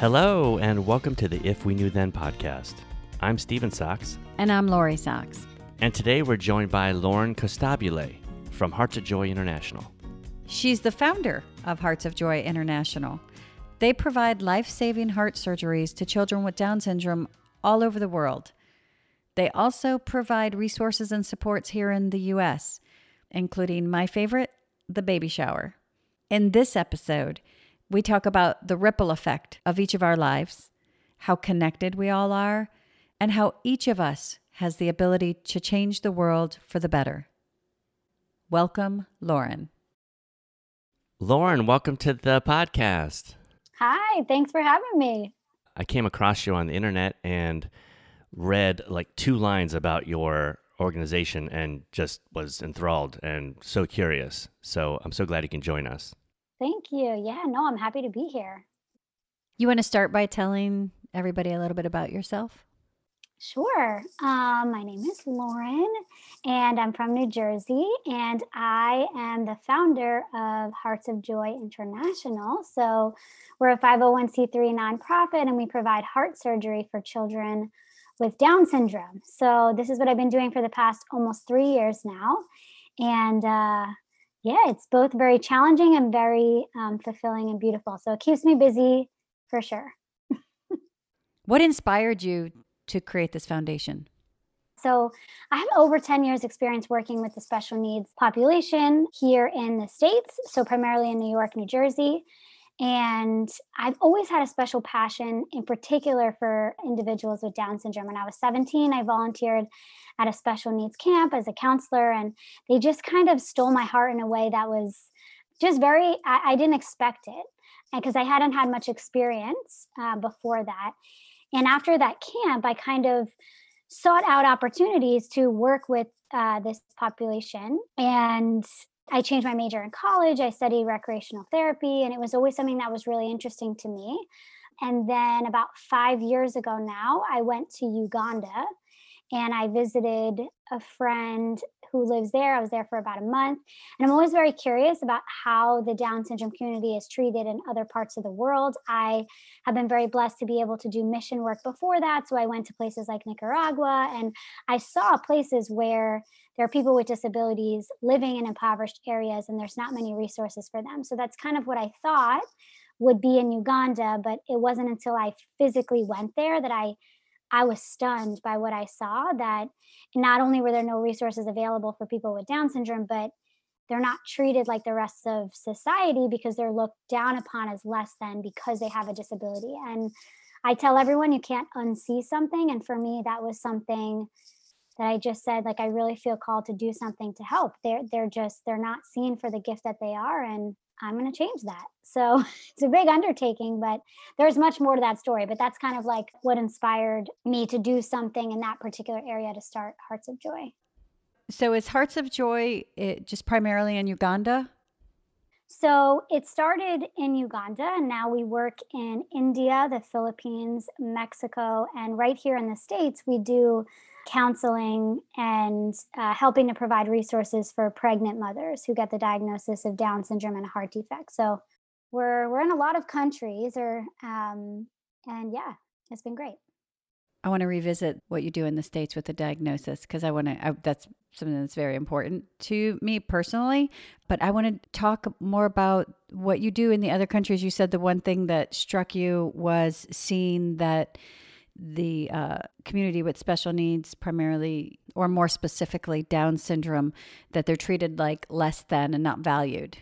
Hello, and welcome to the If We Knew Then podcast. I'm Steven Sachs, And I'm Lori Sachs. and today we're joined by Lauren Costabile from Hearts of Joy International. She's the founder of Hearts of Joy International. They provide life saving heart surgeries to children with Down syndrome all over the world. They also provide resources and supports here in the US, including my favorite, the baby shower. In this episode, we talk about the ripple effect of each of our lives, how connected we all are, and how each of us has the ability to change the world for the better. Welcome, Lauren. Lauren, welcome to the podcast. Hi, thanks for having me. I came across you on the internet and read like two lines about your organization and just was enthralled and so curious. So I'm so glad you can join us. Thank you. Yeah, no, I'm happy to be here. You want to start by telling everybody a little bit about yourself? Sure. Um, my name is Lauren, and I'm from New Jersey, and I am the founder of Hearts of Joy International. So, we're a 501c3 nonprofit, and we provide heart surgery for children with Down syndrome. So, this is what I've been doing for the past almost three years now. And uh, yeah, it's both very challenging and very um, fulfilling and beautiful. So, it keeps me busy for sure. What inspired you to create this foundation? So, I have over 10 years' experience working with the special needs population here in the States, so primarily in New York, New Jersey. And I've always had a special passion, in particular for individuals with Down syndrome. When I was 17, I volunteered at a special needs camp as a counselor, and they just kind of stole my heart in a way that was just very, I, I didn't expect it because I hadn't had much experience uh, before that. And after that camp, I kind of sought out opportunities to work with uh, this population. And I changed my major in college. I studied recreational therapy, and it was always something that was really interesting to me. And then about five years ago now, I went to Uganda and I visited a friend who lives there. I was there for about a month. And I'm always very curious about how the Down syndrome community is treated in other parts of the world. I have been very blessed to be able to do mission work before that. So I went to places like Nicaragua and I saw places where there are people with disabilities living in impoverished areas and there's not many resources for them. So that's kind of what I thought would be in Uganda, but it wasn't until I physically went there that I I was stunned by what I saw that not only were there no resources available for people with Down syndrome, but they're not treated like the rest of society because they're looked down upon as less than because they have a disability. And I tell everyone you can't unsee something. And for me, that was something that I just said, like, I really feel called to do something to help. They're they're just they're not seen for the gift that they are. And I'm going to change that. So it's a big undertaking, but there's much more to that story. But that's kind of like what inspired me to do something in that particular area to start Hearts of Joy. So, is Hearts of Joy it just primarily in Uganda? So it started in Uganda, and now we work in India, the Philippines, Mexico, and right here in the States, we do counseling and uh, helping to provide resources for pregnant mothers who get the diagnosis of Down syndrome and heart defect. So we're we're in a lot of countries, or um, and yeah, it's been great. I want to revisit what you do in the states with the diagnosis because I want to. I, that's something that's very important to me personally. But I want to talk more about what you do in the other countries. You said the one thing that struck you was seeing that the uh, community with special needs, primarily or more specifically Down syndrome, that they're treated like less than and not valued.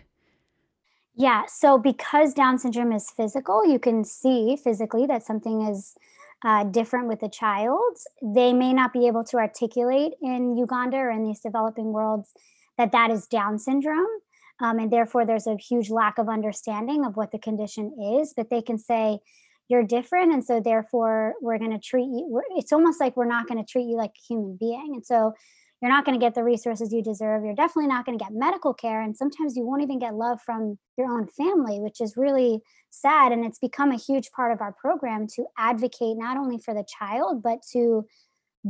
Yeah. So because Down syndrome is physical, you can see physically that something is uh, different with the child. They may not be able to articulate in Uganda or in these developing worlds that that is Down syndrome. Um, and therefore, there's a huge lack of understanding of what the condition is, but they can say, you're different. And so, therefore, we're going to treat you. It's almost like we're not going to treat you like a human being. And so, you're not going to get the resources you deserve. You're definitely not going to get medical care. And sometimes you won't even get love from your own family, which is really sad. And it's become a huge part of our program to advocate not only for the child, but to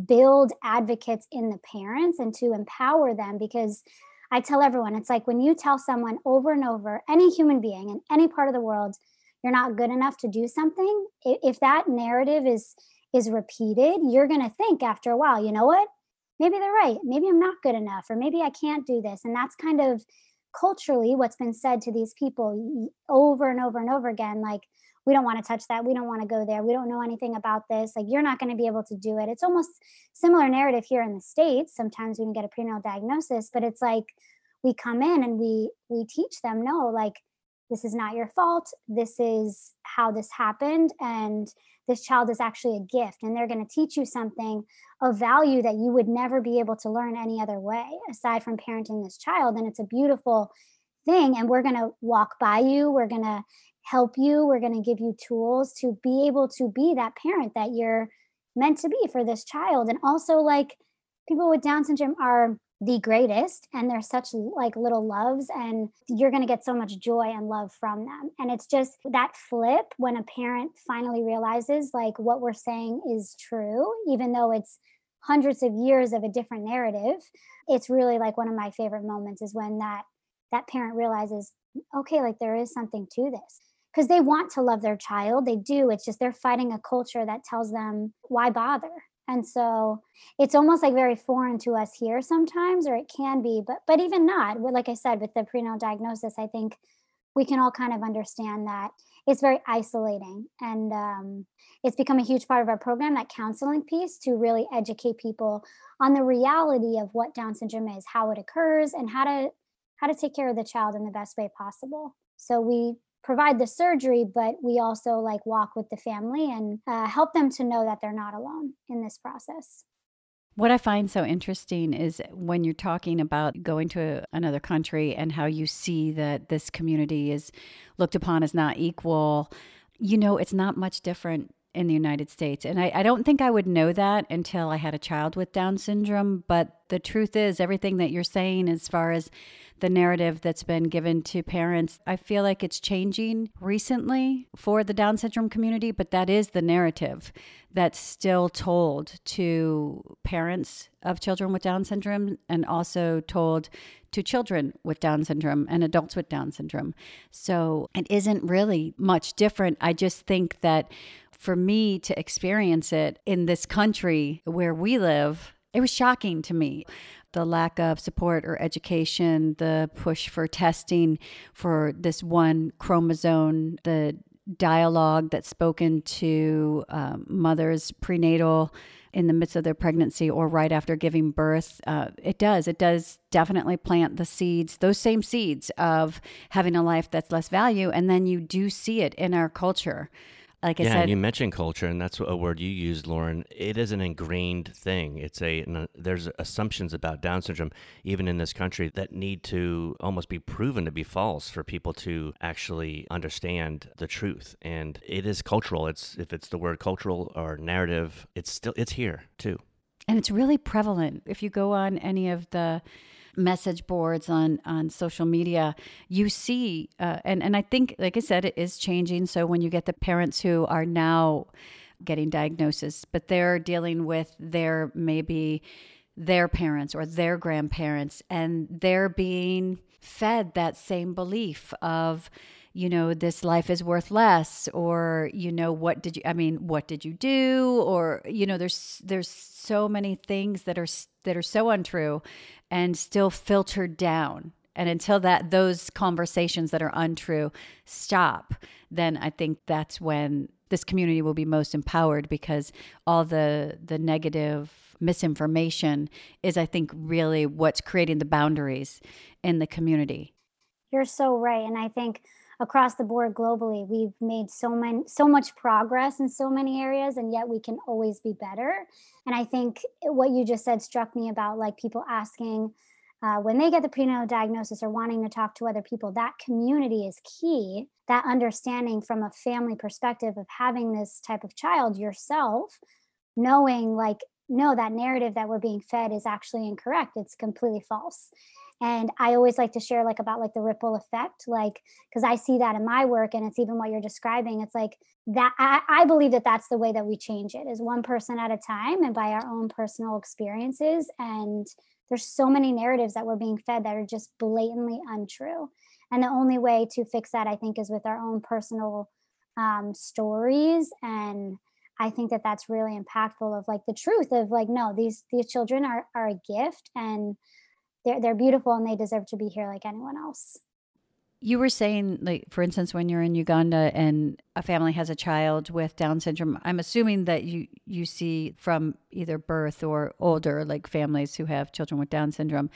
build advocates in the parents and to empower them because I tell everyone it's like when you tell someone over and over, any human being in any part of the world, you're not good enough to do something if that narrative is is repeated you're going to think after a while you know what? Maybe they're right. Maybe i'm not good enough or maybe i can't do this. And that's kind of culturally what's been said to these people over and over and over again like we don't want to touch that. We don't want to go there. We don't know anything about this. Like you're not going to be able to do it. It's almost similar narrative here in the states. Sometimes we can get a prenatal diagnosis but it's like we come in and we we teach them no like this is not your fault this is how this happened and this child is actually a gift and they're going to teach you something of value that you would never be able to learn any other way aside from parenting this child and it's a beautiful thing and we're going to walk by you we're going to help you we're going to give you tools to be able to be that parent that you're meant to be for this child and also like people with down syndrome are the greatest and they're such like little loves and you're going to get so much joy and love from them. And it's just that flip when a parent finally realizes like what we're saying is true even though it's hundreds of years of a different narrative it's really like one of my favorite moments is when that that parent realizes okay like there is something to this. Because they want to love their child they do it's just they're fighting a culture that tells them why bother and so it's almost like very foreign to us here sometimes or it can be but but even not like i said with the prenatal diagnosis i think we can all kind of understand that it's very isolating and um, it's become a huge part of our program that counseling piece to really educate people on the reality of what down syndrome is how it occurs and how to how to take care of the child in the best way possible. So we provide the surgery, but we also like walk with the family and uh, help them to know that they're not alone in this process. What I find so interesting is when you're talking about going to another country and how you see that this community is looked upon as not equal, you know, it's not much different in the United States. And I, I, don't think I would know that until I had a child with Down syndrome. But the truth is, everything that you're saying as far as the narrative that's been given to parents, I feel like it's changing recently for the Down syndrome community, but that is the narrative that's still told to parents of children with Down syndrome and also told to children with Down syndrome and adults with Down syndrome. So it isn't really much different. I just think that for me to experience it in this country where we live, it was shocking to me. The lack of support or education, the push for testing for this one chromosome, the dialogue that's spoken to um, mothers prenatal in the midst of their pregnancy or right after giving birth. Uh, it does. It does definitely plant the seeds, those same seeds of having a life that's less value. And then you do see it in our culture like I yeah, said, you mentioned culture, and that's a word you used, Lauren. It is an ingrained thing. It's a there's assumptions about Down syndrome, even in this country, that need to almost be proven to be false for people to actually understand the truth. And it is cultural. It's if it's the word cultural or narrative, it's still it's here too. And it's really prevalent. If you go on any of the message boards on on social media you see uh, and and i think like i said it is changing. So when you get the parents who are now getting diagnosis but they're dealing with their maybe their parents or their grandparents and they're being fed that same belief of you know this life is worth less or you know what did you i mean what did you do? Or you know there's there's so many things that are that are so untrue and still filtered down. And until that those conversations that are untrue stop then i think that's when this community will be most empowered because all the the negative misinformation is i think really what's creating the boundaries in the community. You're so right. And i think across the board globally we've made so many so much progress in so many areas and yet we can always be better. And i think what you just said struck me about like people asking uh, when they get the prenatal diagnosis or wanting to talk to other people that community is key. That understanding from a family perspective of having this type of child yourself knowing like no that narrative that we're being fed is actually incorrect. It's completely false and i always like to share like about like the ripple effect like because i see that in my work and it's even what you're describing. It's like that I, I believe that that's the way that we change it is one person at a time and by our own personal experiences. And there's so many narratives that we're being fed that are just blatantly untrue. And the only way to fix that i think is with our own personal um, stories. And i think that that's really impactful of like the truth of like no these these children are are a gift. And they're, they're beautiful and they deserve to be here like anyone else you were saying, like, for instance, when you're in Uganda and a family has a child with Down syndrome, I'm assuming that you you see from either birth or older, like families who have children with Down syndrome.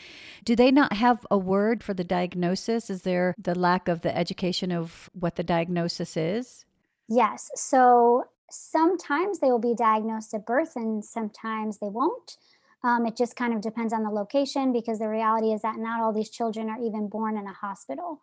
Do they not have a word for the diagnosis? Is there the lack of the education of what the diagnosis is? Yes. So sometimes they will be diagnosed at birth, and sometimes they won't. Um, it just kind of depends on the location because the reality is that not all these children are even born in a hospital.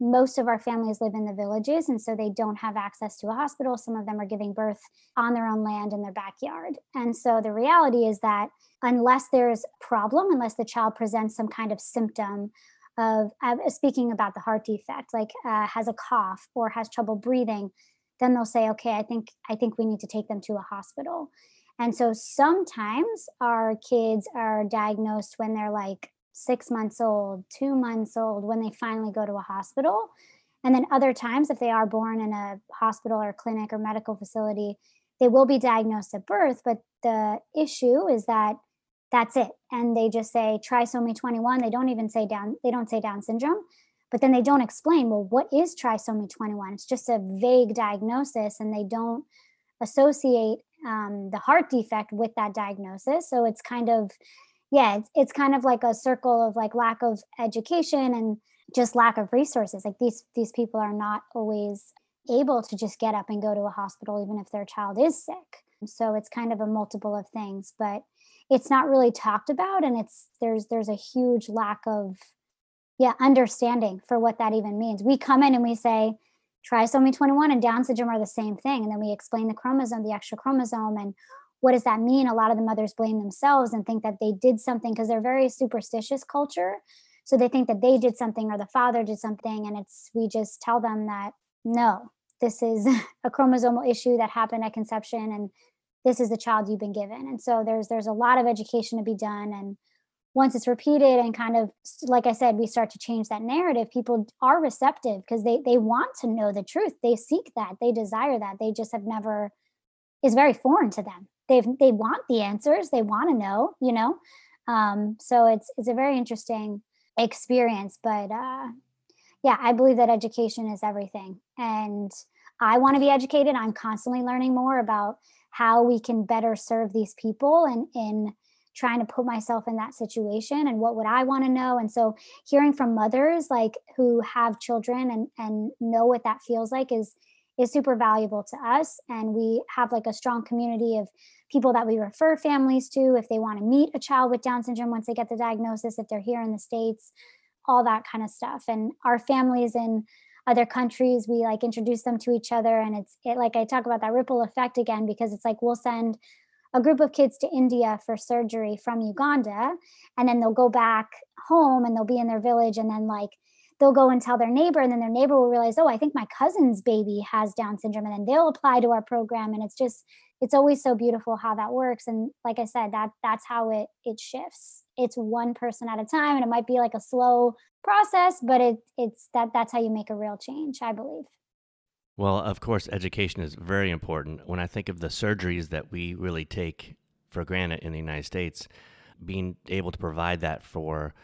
Most of our families live in the villages and so they don't have access to a hospital. Some of them are giving birth on their own land in their backyard. And so the reality is that unless there's a problem unless the child presents some kind of symptom of uh, speaking about the heart defect like uh, has a cough or has trouble breathing then they'll say okay i think i think we need to take them to a hospital and so sometimes our kids are diagnosed when they're like six months old, two months old when they finally go to a hospital. And then other times, if they are born in a hospital or clinic or medical facility, they will be diagnosed at birth. But the issue is that that's it. And they just say trisomy 21. They don't even say down, they don't say Down syndrome. But then they don't explain, well, what is trisomy 21? It's just a vague diagnosis, and they don't associate um, the heart defect with that diagnosis. So it's kind of yeah, it's, it's kind of like a circle of like lack of education and just lack of resources. Like these these people are not always able to just get up and go to a hospital even if their child is sick. So it's kind of a multiple of things, but it's not really talked about and it's there's there's a huge lack of yeah, understanding for what that even means. We come in and we say trisomy 21 and down syndrome are the same thing and then we explain the chromosome, the extra chromosome and what does that mean? A lot of the mothers blame themselves and think that they did something because they're very superstitious culture. So they think that they did something or the father did something. And it's, we just tell them that no, this is a chromosomal issue that happened at conception and this is the child you've been given. And so there's, there's a lot of education to be done. And once it's repeated and kind of like i said we start to change that narrative people are receptive because they they want to know the truth. They seek that. They desire that. They just have never is very foreign to them. They they want the answers. They want to know you know? Um, so it's it's a very interesting experience but uh, yeah i believe that education is everything. And i want to be educated. I'm constantly learning more about how we can better serve these people and in trying to put myself in that situation and what would i want to know and so hearing from mothers like who have children and and know what that feels like is is super valuable to us and we have like a strong community of people that we refer families to if they want to meet a child with Down syndrome once they get the diagnosis, if they're here in the States, all that kind of stuff. And our families in other countries, we like introduce them to each other. And it's it, like I talk about that ripple effect again, because it's like we'll send a group of kids to India for surgery from Uganda, and then they'll go back home and they'll be in their village, and then like they'll go and tell their neighbor, and then their neighbor will realize, oh, I think my cousin's baby has Down syndrome, and then they'll apply to our program, and it's just it's always so beautiful how that works and like i said that that's how it it shifts. It's one person at a time and it might be like a slow process but it it's that that's how you make a real change i believe well of course education is very important when i think of the surgeries that we really take for granted in the united states being able to provide that for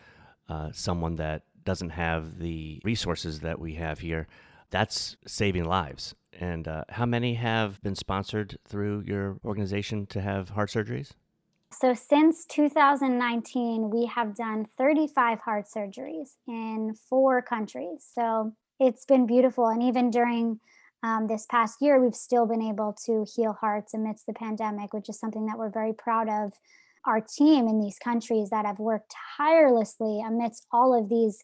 uh, someone that doesn't have the resources that we have here that's saving lives and uh, how many have been sponsored through your organization to have heart surgeries? So, since 2019, we have done 35 heart surgeries in four countries. So, it's been beautiful. And even during um, this past year, we've still been able to heal hearts amidst the pandemic, which is something that we're very proud of. Our team in these countries that have worked tirelessly amidst all of these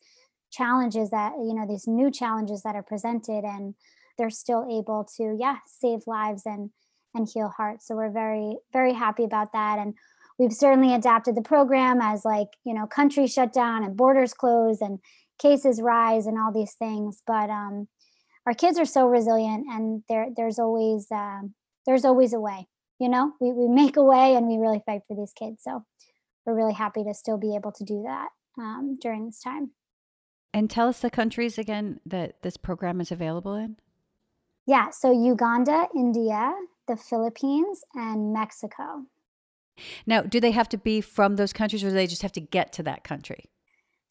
challenges that, you know, these new challenges that are presented. And they're still able to yeah save lives and and heal hearts so we're very very happy about that and we've certainly adapted the program as like you know countries shut down and borders close and cases rise and all these things but um our kids are so resilient and there there's always um, there's always a way you know we, we make a way and we really fight for these kids so we're really happy to still be able to do that um, during this time and tell us the countries again that this program is available in Yeah, so Uganda, India, the Philippines, and Mexico. Now, do they have to be from those countries or do they just have to get to that country?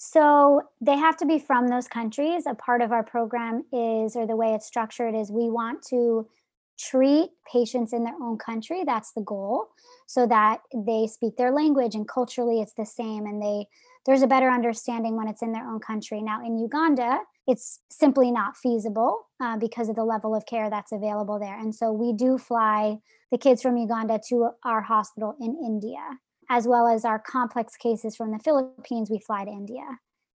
So they have to be from those countries. A part of our program is, or the way it's structured is, we want to treat patients in their own country. That's the goal, so that they speak their language and culturally it's the same, and they there's a better understanding when it's in their own country. Now, in Uganda, it's simply not feasible uh, because of the level of care that's available there. And so we do fly the kids from Uganda to our hospital in India, as well as our complex cases from the Philippines, we fly to India.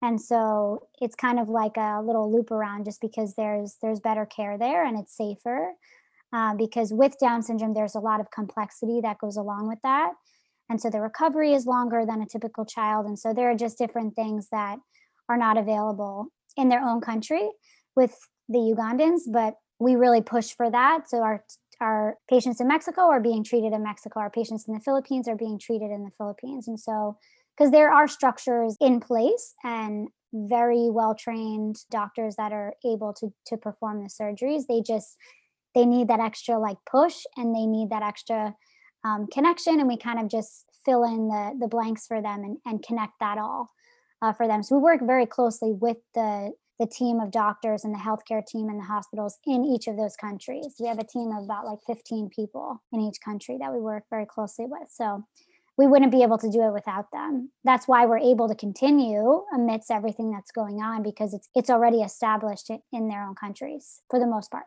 And so it's kind of like a little loop around just because there's there's better care there and it's safer. Uh, because with Down syndrome, there's a lot of complexity that goes along with that. And so the recovery is longer than a typical child. And so there are just different things that are not available in their own country with the Ugandans, but we really push for that. So our our patients in Mexico are being treated in Mexico. Our patients in the Philippines are being treated in the Philippines. And so because there are structures in place and very well trained doctors that are able to to perform the surgeries, they just they need that extra like push and they need that extra um, connection and we kind of just fill in the the blanks for them and, and connect that all uh, for them so we work very closely with the the team of doctors and the healthcare team in the hospitals in each of those countries. We have a team of about like 15 people in each country that we work very closely with so we wouldn't be able to do it without them. That's why we're able to continue amidst everything that's going on because it's it's already established in their own countries for the most part.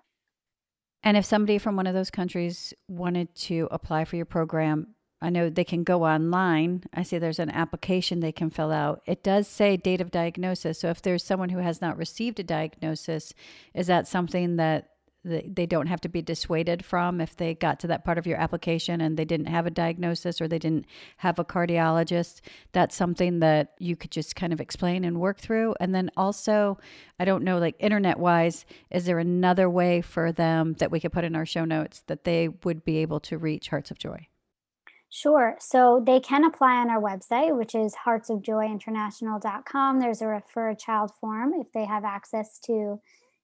And if somebody from one of those countries wanted to apply for your program, I know they can go online. I see there's an application they can fill out. It does say date of diagnosis. So if there's someone who has not received a diagnosis, is that something that they don't have to be dissuaded from if they got to that part of your application and they didn't have a diagnosis or they didn't have a cardiologist. That's something that you could just kind of explain and work through. And then also, I don't know, like internet wise, is there another way for them that we could put in our show notes that they would be able to reach Hearts of Joy? Sure. So they can apply on our website, which is heartsofjoyinternational.com. There's a refer a child form if they have access to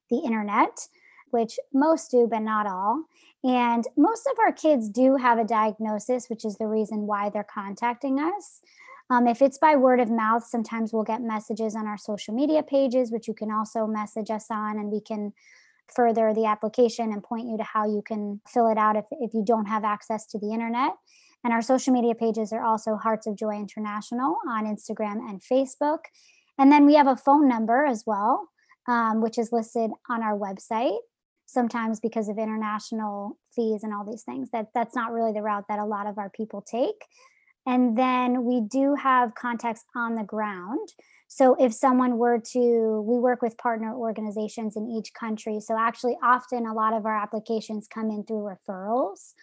the internet which most do, but not all. And most of our kids do have a diagnosis, which is the reason why they're contacting us. Um, if it's by word of mouth, sometimes we'll get messages on our social media pages, which you can also message us on, and we can further the application and point you to how you can fill it out if, if you don't have access to the internet. And our social media pages are also Hearts of Joy International on Instagram and Facebook. And then we have a phone number as well, um, which is listed on our website sometimes because of international fees and all these things. That that's not really the route that a lot of our people take. And then we do have contacts on the ground. So if someone were to we work with partner organizations in each country. So actually often a lot of our applications come in through referrals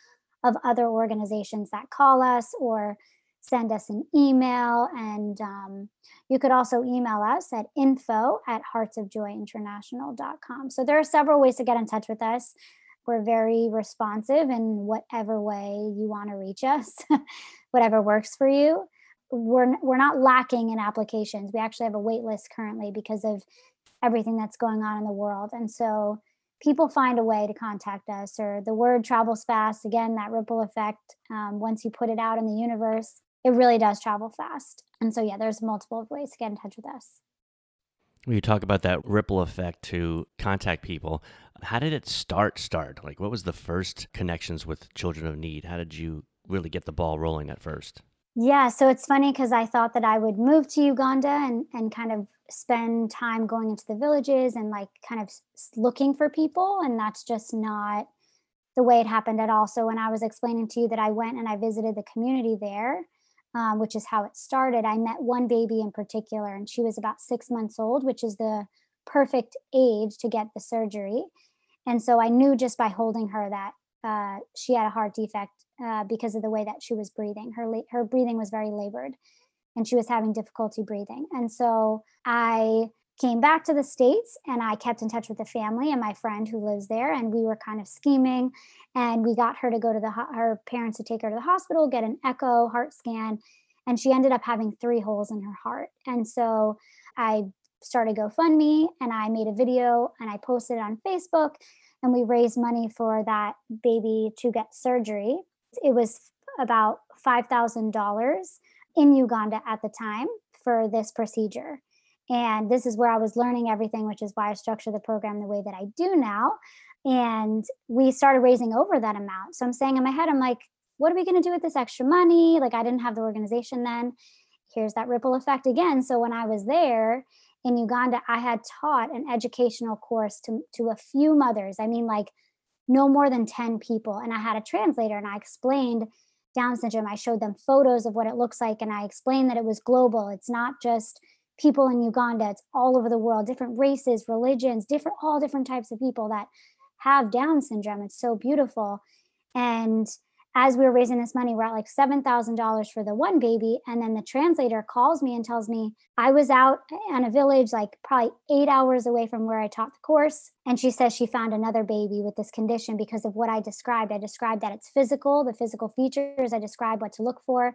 of other organizations that call us or send us an email. And um, you could also email us at info at heartsofjoyinternational.com. So there are several ways to get in touch with us. We're very responsive in whatever way you want to reach us, whatever works for you. We're, we're not lacking in applications. We actually have a wait list currently because of everything that's going on in the world. And so people find a way to contact us or the word travels fast again that ripple effect um, once you put it out in the universe it really does travel fast. And so, yeah, there's multiple ways to get in touch with us. When you talk about that ripple effect to contact people, how did it start? Start like what was the first connections with Children of Need? How did you really get the ball rolling at first? Yeah, so it's funny because I thought that I would move to Uganda and and kind of spend time going into the villages and like kind of looking for people, and that's just not the way it happened at all. So when I was explaining to you that I went and I visited the community there, um, which is how it started. I met one baby in particular, and she was about six months old, which is the perfect age to get the surgery. And so I knew just by holding her that uh, she had a heart defect uh, because of the way that she was breathing. Her la- her breathing was very labored, and she was having difficulty breathing. And so I came back to the states and i kept in touch with the family and my friend who lives there and we were kind of scheming and we got her to go to the her parents to take her to the hospital get an echo heart scan and she ended up having three holes in her heart and so i started gofundme and i made a video and i posted it on facebook and we raised money for that baby to get surgery. It was about $5,000 in Uganda at the time for this procedure. And this is where I was learning everything, which is why I structure the program the way that I do now. And we started raising over that amount. So I'm saying in my head, I'm like, what are we going to do with this extra money? Like, I didn't have the organization then. Here's that ripple effect again. So when I was there in Uganda, I had taught an educational course to, to a few mothers. I mean, like, no more than 10 people. And I had a translator and I explained Down syndrome. I showed them photos of what it looks like and I explained that it was global. It's not just people in Uganda, it's all over the world, different races, religions, different, all different types of people that have Down syndrome. It's so beautiful. And as we were raising this money, we're at like $7,000 for the one baby. And then the translator calls me and tells me I was out in a village, like probably eight hours away from where I taught the course. And she says she found another baby with this condition because of what I described. I described that it's physical, the physical features, I described what to look for.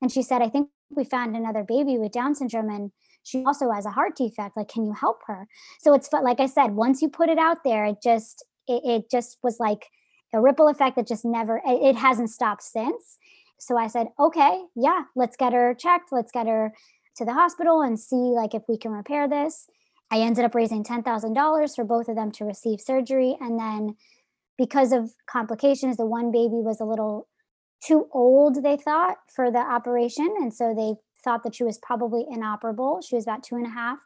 And she said, I think we found another baby with Down syndrome. And she also has a heart defect. Like, can you help her? So it's like I said, once you put it out there, it just, it, it just was like, a ripple effect that just never it hasn't stopped since. So i said okay yeah let's get her checked. Let's get her to the hospital and see like if we can repair this. I ended up raising $10000 for both of them to receive surgery. And then because of complications the one baby was a little too old they thought for the operation. And so they thought that she was probably inoperable. She was about two and a half.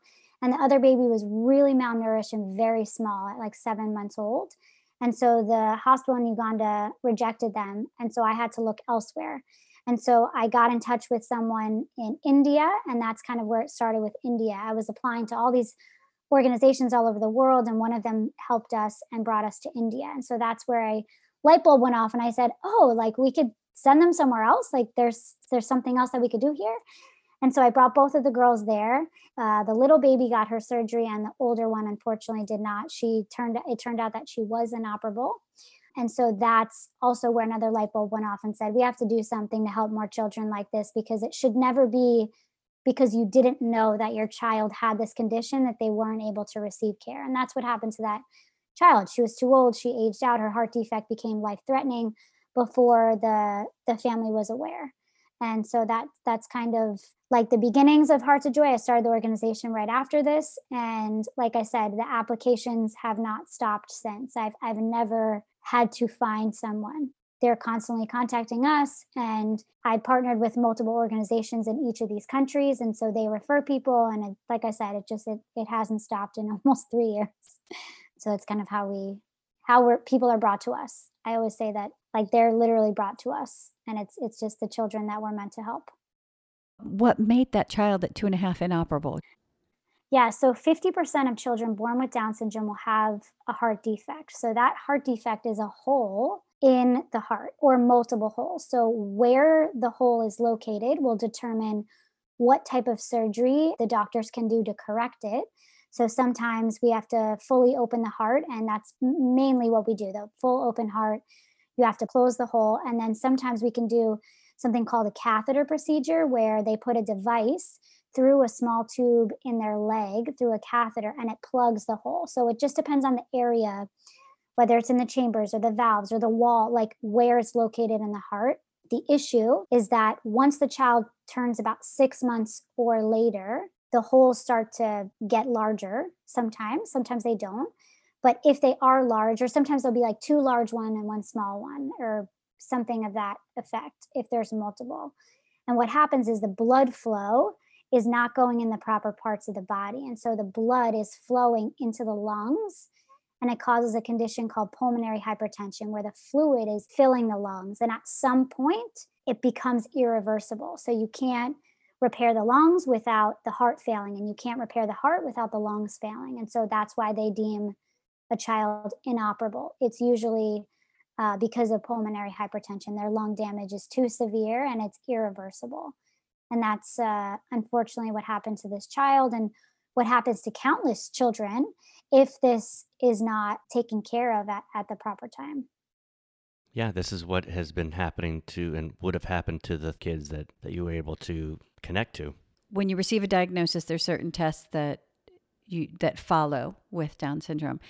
And the other baby was really malnourished and very small at like seven months old and so the hospital in Uganda rejected them. And so I had to look elsewhere. And so I got in touch with someone in India, and that's kind of where it started with India. I was applying to all these organizations all over the world, and one of them helped us and brought us to India. And so that's where a light bulb went off, and I said, "Oh, like we could send them somewhere else. Like there's there's something else that we could do here." And so I brought both of the girls there. Uh, the little baby got her surgery, and the older one unfortunately did not. She turned it turned out that she was inoperable. And so that's also where another light bulb went off and said, we have to do something to help more children like this because it should never be because you didn't know that your child had this condition that they weren't able to receive care. And that's what happened to that child. She was too old, she aged out, her heart defect became life threatening before the the family was aware and so that that's kind of like the beginnings of hearts of joy. I started the organization right after this. And like i said the applications have not stopped since. I've i've never had to find someone. They're constantly contacting us. And i partnered with multiple organizations in each of these countries. And so they refer people. And it, like i said it just it, it hasn't stopped in almost three years. So it's kind of how we how we're people are brought to us. I always say that like they're literally brought to us and it's it's just the children that we're meant to help. What made that child at two and a half inoperable? Yeah so 50% of children born with down syndrome will have a heart defect. So that heart defect is a hole in the heart or multiple holes. So where the hole is located will determine what type of surgery the doctors can do to correct it. So sometimes we have to fully open the heart and that's mainly what we do the full open heart you have to close the hole. And then sometimes we can do something called a catheter procedure where they put a device through a small tube in their leg through a catheter and it plugs the hole. So it just depends on the area, whether it's in the chambers or the valves or the wall, like where it's located in the heart. The issue is that once the child turns about six months or later, the holes start to get larger sometimes, sometimes they don't. But if they are large, or sometimes there'll be like two large one and one small one, or something of that effect if there's multiple. And what happens is the blood flow is not going in the proper parts of the body. And so the blood is flowing into the lungs and it causes a condition called pulmonary hypertension where the fluid is filling the lungs. And at some point, it becomes irreversible. So you can't repair the lungs without the heart failing, and you can't repair the heart without the lungs failing. And so that's why they deem a child inoperable. It's usually uh, because of pulmonary hypertension. Their lung damage is too severe and it's irreversible. And that's uh, unfortunately what happened to this child and what happens to countless children if this is not taken care of at, at the proper time. Yeah, this is what has been happening to and would have happened to the kids that, that you were able to connect to. When you receive a diagnosis, there's certain tests that you that follow with Down syndrome.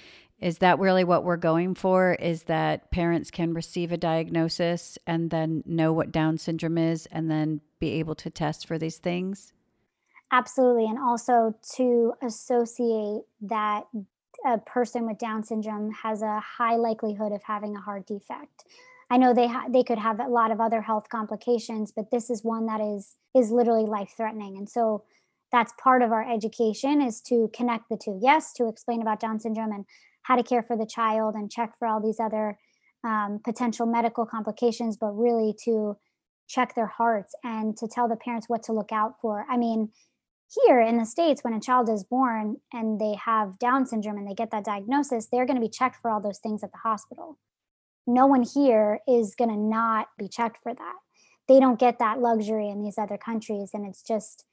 Is that really what we're going for? Is that parents can receive a diagnosis and then know what Down syndrome is and then be able to test for these things? Absolutely. And also to associate that a person with Down syndrome has a high likelihood of having a heart defect. I know they ha- they could have a lot of other health complications, but this is one that is is literally life threatening. And so that's part of our education is to connect the two. Yes, to explain about Down syndrome and how to care for the child and check for all these other um, potential medical complications, but really to check their hearts and to tell the parents what to look out for. I mean, here in the states when a child is born and they have down syndrome and they get that diagnosis they're going to be checked for all those things at the hospital no one here is going to not be checked for that they don't get that luxury in these other countries and it's just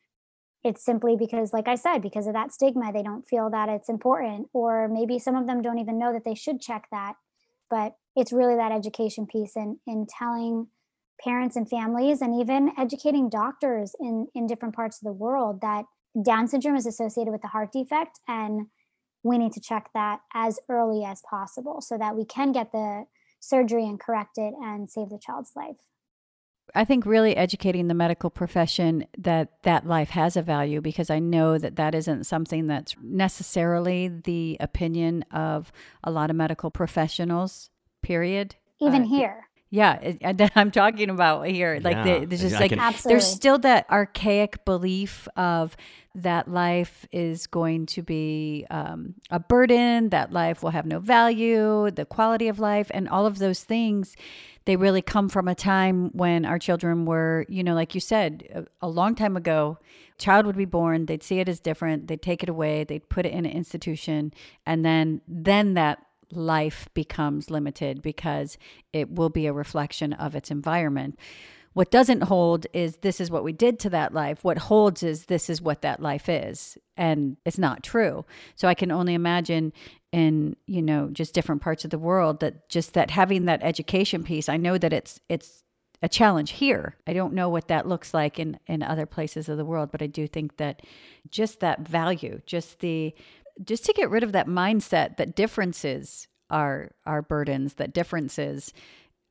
it's simply because like i said because of that stigma they don't feel that it's important or maybe some of them don't even know that they should check that. But it's really that education piece and in, in telling parents and families and even educating doctors in in different parts of the world that down syndrome is associated with the heart defect and we need to check that as early as possible so that we can get the surgery and correct it and save the child's life I think really educating the medical profession that that life has a value because I know that that isn't something that's necessarily the opinion of a lot of medical professionals period even uh, here yeah, it, that I'm talking about here. Like yeah, there's just like can... there's still that archaic belief of that life is going to be um, a burden, that life will have no value, the quality of life, and all of those things. They really come from a time when our children were, you know, like you said, a, a long time ago. Child would be born, they'd see it as different, they'd take it away, they'd put it in an institution, and then then that life becomes limited because it will be a reflection of its environment. What doesn't hold is this is what we did to that life. What holds is this is what that life is. And it's not true. So I can only imagine in, you know, just different parts of the world that just that having that education piece, I know that it's it's a challenge here. I don't know what that looks like in in other places of the world, but I do think that just that value, just the just to get rid of that mindset that differences are are burdens, that differences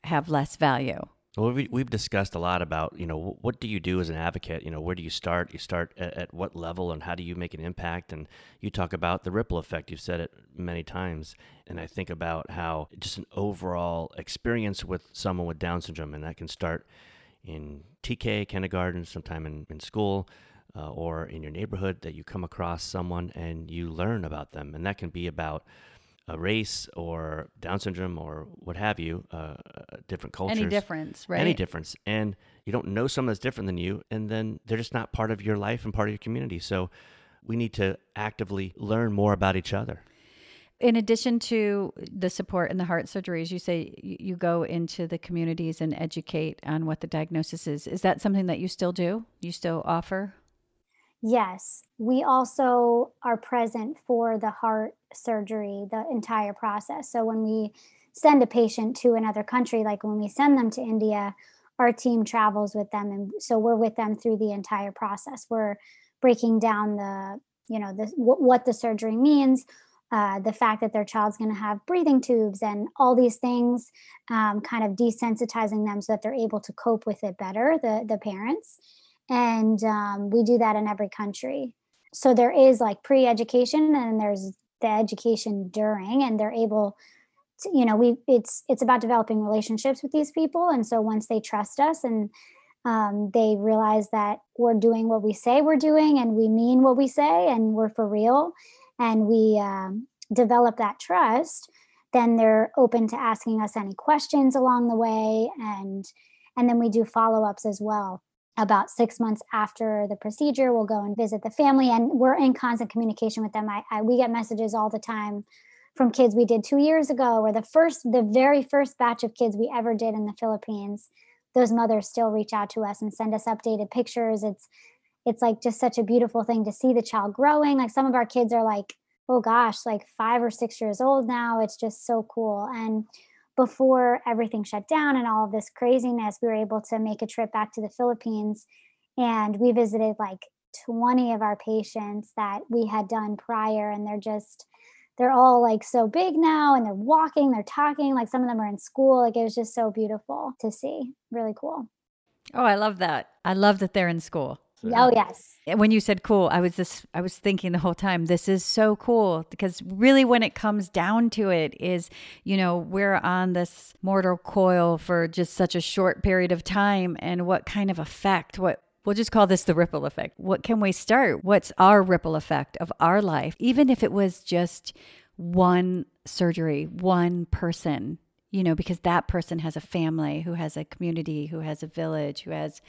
have less value. Well, we, we've discussed a lot about, you know, what do you do as an advocate? You know, where do you start? You start at, at, what level and how do you make an impact? And you talk about the ripple effect. You've said it many times. And I think about how just an overall experience with someone with Down syndrome, and that can start in TK, kindergarten, sometime in, in school, uh, or in your neighborhood that you come across someone and you learn about them. And that can be about a race or Down syndrome or what have you, uh, uh, different cultures. Any difference, right? Any difference. And you don't know someone that's different than you, and then they're just not part of your life and part of your community. So we need to actively learn more about each other. In addition to the support and the heart surgeries, you say you go into the communities and educate on what the diagnosis is. Is that something that you still do? You still offer? Yes, we also are present for the heart surgery, the entire process. So when we send a patient to another country, like when we send them to India, our team travels with them. And so we're with them through the entire process. We're breaking down the, you know, the, what the surgery means, uh, the fact that their child's going to have breathing tubes and all these things, um, kind of desensitizing them so that they're able to cope with it better, the, the parents and um, we do that in every country. So there is like pre-education and there's the education during and they're able to, you know we it's it's about developing relationships with these people. And so once they trust us and um, they realize that we're doing what we say we're doing and we mean what we say and we're for real and we um, develop that trust then they're open to asking us any questions along the way and and then we do follow-ups as well about six months after the procedure we'll go and visit the family and we're in constant communication with them. I, I, we get messages all the time from kids we did two years ago or the first the very first batch of kids we ever did in the philippines those mothers still reach out to us and send us updated pictures. It's it's like just such a beautiful thing to see the child growing. Like some of our kids are like oh gosh like five or six years old now. It's just so cool. And before everything shut down and all of this craziness, we were able to make a trip back to the Philippines and we visited like 20 of our patients that we had done prior and they're just they're all like so big now and they're walking, they're talking, like some of them are in school. Like it was just so beautiful to see. Really cool. Oh, I love that. I love that they're in school. Oh yes. When you said cool, I was just I was thinking the whole time this is so cool because really when it comes down to it is, you know, we're on this mortal coil for just such a short period of time and what kind of effect what We'll just call this the ripple effect. What can we start? What's our ripple effect of our life? Even if it was just one surgery, one person, you know, because that person has a family, who has a community, who has a village, who has,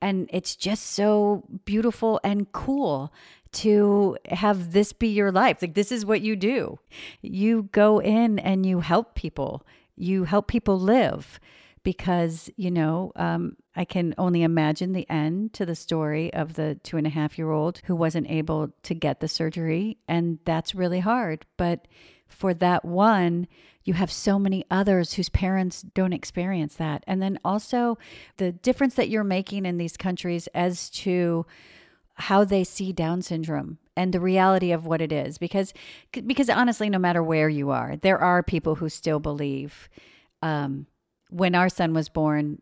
and it's just so beautiful and cool to have this be your life. Like, this is what you do. You go in and you help people, you help people live because, you know, um, I can only imagine the end to the story of the two and a half year old who wasn't able to get the surgery. And that's really hard. But for that one, you have so many others whose parents don't experience that. And then also the difference that you're making in these countries as to how they see down syndrome and the reality of what it is because because honestly no matter where you are there are people who still believe um, when our son was born,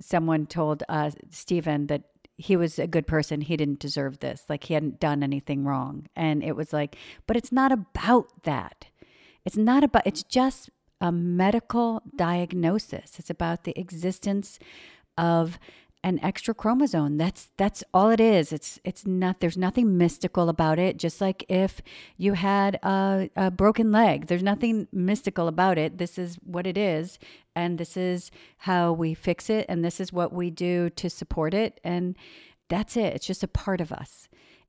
someone told uh, Stephen that he was a good person. He didn't deserve this. Like he hadn't done anything wrong. And it was like, but it's not about that. It's not about, it's just a medical diagnosis. It's about the existence of an extra chromosome. That's that's all it is. It's it's not there's nothing mystical about it. Just like if you had a, a broken leg, there's nothing mystical about it. This is what it is, and this is how we fix it, and this is what we do to support it, and that's it. It's just a part of us,